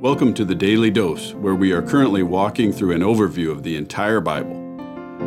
Welcome to the Daily Dose, where we are currently walking through an overview of the entire Bible.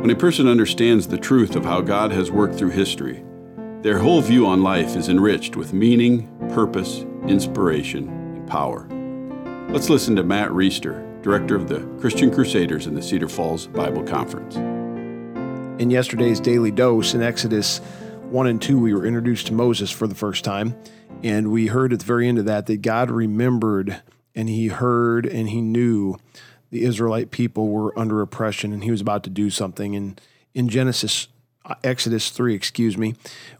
When a person understands the truth of how God has worked through history, their whole view on life is enriched with meaning, purpose, inspiration, and power. Let's listen to Matt Reisetter, director of the Christian Crusaders in the Cedar Falls Bible Conference. In yesterday's Daily Dose in Exodus 1 and 2, we were introduced to Moses for the first time, and we heard at the very end of that that God remembered and he heard and he knew the Israelite people were under oppression and he was about to do something. And in Genesis, Exodus 3, excuse me,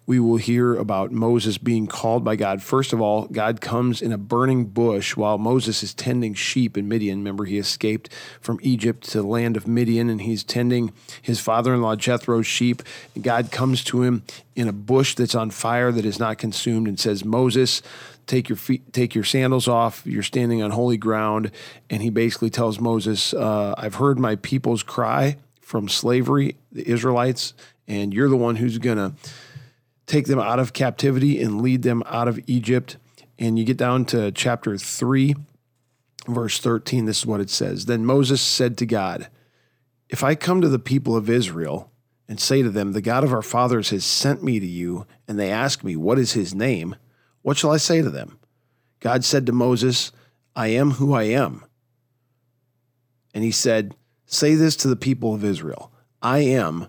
we will hear about Moses being called by God. First of all, God comes in a burning bush while Moses is tending sheep in Midian. Remember, he escaped from Egypt to the land of Midian and he's tending his father in law Jethro's sheep. God comes to him in a bush that's on fire that is not consumed and says, Moses, take your feet, take your sandals off. You're standing on holy ground. And he basically tells Moses, uh, I've heard my people's cry from slavery, the Israelites, and you're the one who's going to take them out of captivity and lead them out of Egypt. And you get down to chapter 3, verse 13. This is what it says. Then Moses said to God, If I come to the people of Israel and say to them, The God of our fathers has sent me to you, and they ask me, What is his name? What shall I say to them? God said to Moses, I am who I am. And he said, Say this to the people of Israel I am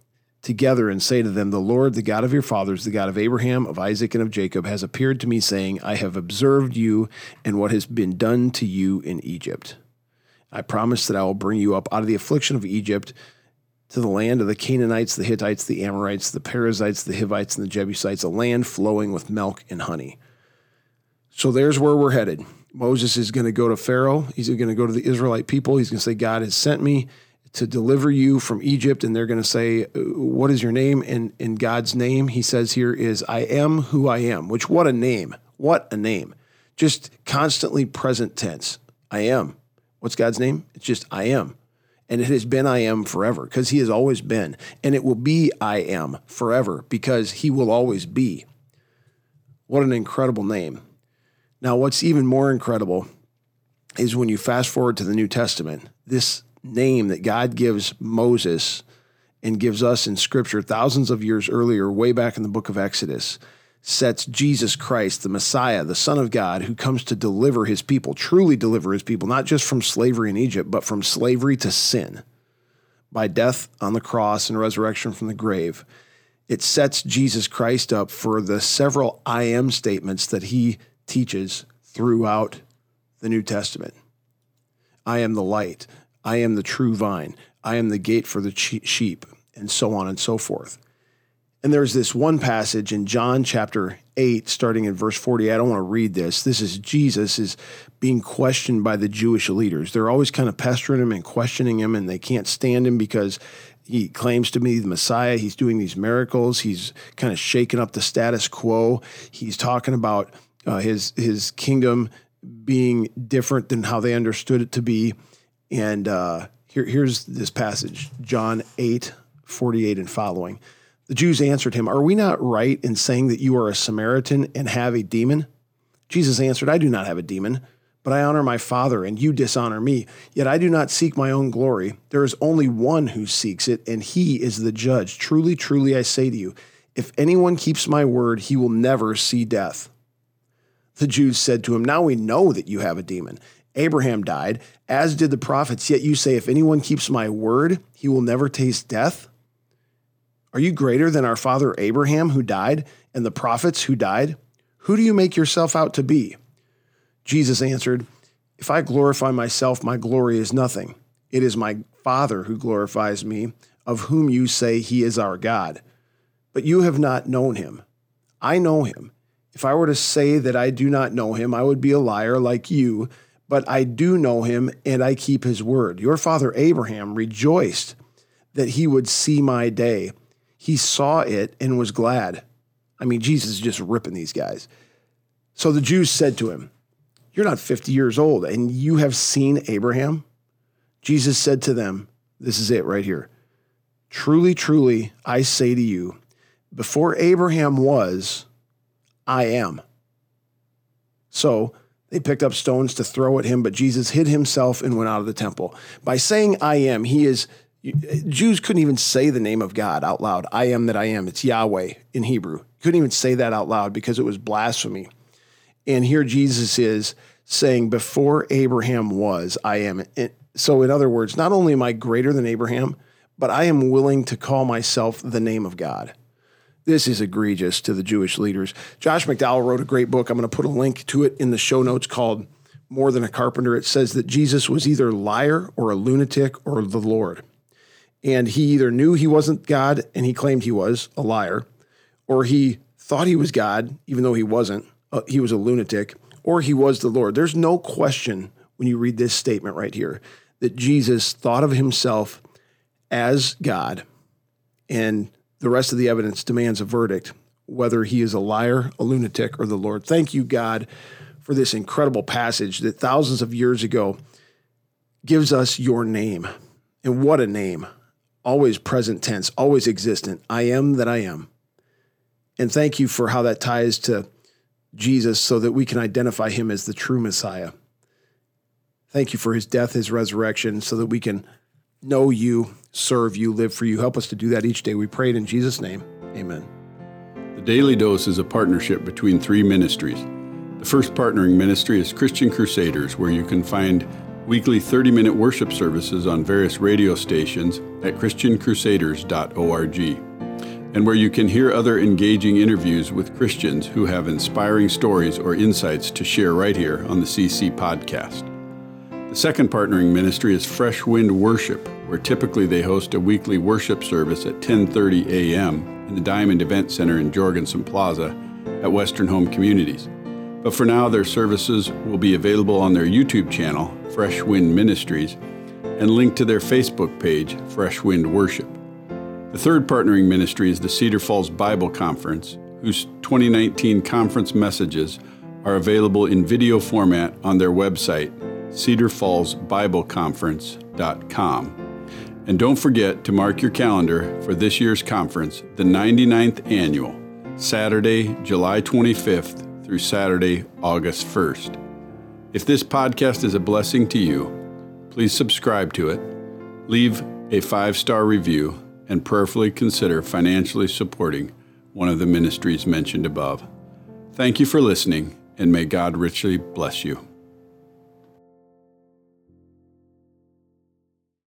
together and say to them, The Lord, the God of your fathers, the God of Abraham, of Isaac, and of Jacob, has appeared to me, saying, I have observed you and what has been done to you in Egypt. I promise that I will bring you up out of the affliction of Egypt to the land of the Canaanites, the Hittites, the Amorites, the Perizzites, the Hivites, and the Jebusites, a land flowing with milk and honey. So there's where we're headed. Moses is going to go to Pharaoh. He's going to go to the Israelite people. He's going to say, God has sent me to deliver you from Egypt. And they're going to say, What is your name? And in God's name, he says here is, I am who I am, which what a name. What a name. Just constantly present tense. I am. What's God's name? It's just I am. And it has been I am forever because he has always been. And it will be I am forever because he will always be. What an incredible name. Now, what's even more incredible is when you fast forward to the New Testament, this name that God gives Moses and gives us in Scripture thousands of years earlier, way back in the book of Exodus, sets Jesus Christ, the Messiah, the Son of God, who comes to deliver his people, truly deliver his people, not just from slavery in Egypt, but from slavery to sin by death on the cross and resurrection from the grave. It sets Jesus Christ up for the several I am statements that he teaches throughout the New Testament. I am the light. I am the true vine. I am the gate for the sheep, and so on and so forth. And there's this one passage in John chapter 8, starting in verse 40. I don't want to read this. This is Jesus is being questioned by the Jewish leaders. They're always kind of pestering him and questioning him, and they can't stand him because he claims to be the Messiah. He's doing these miracles. He's kind of shaking up the status quo. He's talking about uh, his his kingdom being different than how they understood it to be. And uh, here, here's this passage John 8, 48 and following. The Jews answered him, Are we not right in saying that you are a Samaritan and have a demon? Jesus answered, I do not have a demon, but I honor my Father, and you dishonor me. Yet I do not seek my own glory. There is only one who seeks it, and he is the judge. Truly, truly, I say to you, if anyone keeps my word, he will never see death. The Jews said to him, Now we know that you have a demon. Abraham died, as did the prophets, yet you say, If anyone keeps my word, he will never taste death? Are you greater than our father Abraham, who died, and the prophets who died? Who do you make yourself out to be? Jesus answered, If I glorify myself, my glory is nothing. It is my Father who glorifies me, of whom you say he is our God. But you have not known him. I know him. If I were to say that I do not know him, I would be a liar like you but I do know him and I keep his word. Your father Abraham rejoiced that he would see my day. He saw it and was glad. I mean, Jesus is just ripping these guys. So the Jews said to him, You're not 50 years old, and you have seen Abraham? Jesus said to them, This is it right here. Truly, truly, I say to you, before Abraham was, I am. So they picked up stones to throw at him, but Jesus hid himself and went out of the temple. By saying I am, he is Jews couldn't even say the name of God out loud. I am that I am. It's Yahweh in Hebrew. Couldn't even say that out loud because it was blasphemy. And here Jesus is saying, Before Abraham was, I am. So, in other words, not only am I greater than Abraham, but I am willing to call myself the name of God. This is egregious to the Jewish leaders. Josh McDowell wrote a great book. I'm going to put a link to it in the show notes called More Than a Carpenter. It says that Jesus was either a liar or a lunatic or the Lord. And he either knew he wasn't God and he claimed he was a liar, or he thought he was God, even though he wasn't. Uh, he was a lunatic, or he was the Lord. There's no question when you read this statement right here that Jesus thought of himself as God and the rest of the evidence demands a verdict, whether he is a liar, a lunatic, or the Lord. Thank you, God, for this incredible passage that thousands of years ago gives us your name. And what a name! Always present tense, always existent. I am that I am. And thank you for how that ties to Jesus so that we can identify him as the true Messiah. Thank you for his death, his resurrection, so that we can know you, serve you, live for you. Help us to do that each day. We pray it in Jesus' name. Amen. The Daily Dose is a partnership between three ministries. The first partnering ministry is Christian Crusaders, where you can find weekly 30 minute worship services on various radio stations at ChristianCrusaders.org, and where you can hear other engaging interviews with Christians who have inspiring stories or insights to share right here on the CC podcast. The second partnering ministry is Fresh Wind Worship, where typically they host a weekly worship service at 10:30 a.m. in the Diamond Event Center in Jorgensen Plaza at Western Home Communities. But for now, their services will be available on their YouTube channel, Fresh Wind Ministries, and linked to their Facebook page, Fresh Wind Worship. The third partnering ministry is the Cedar Falls Bible Conference, whose 2019 conference messages are available in video format on their website cedarfallsbibleconference.com. And don't forget to mark your calendar for this year's conference, the 99th annual, Saturday, July 25th through Saturday, August 1st. If this podcast is a blessing to you, please subscribe to it, leave a five star review, and prayerfully consider financially supporting one of the ministries mentioned above. Thank you for listening, and may God richly bless you.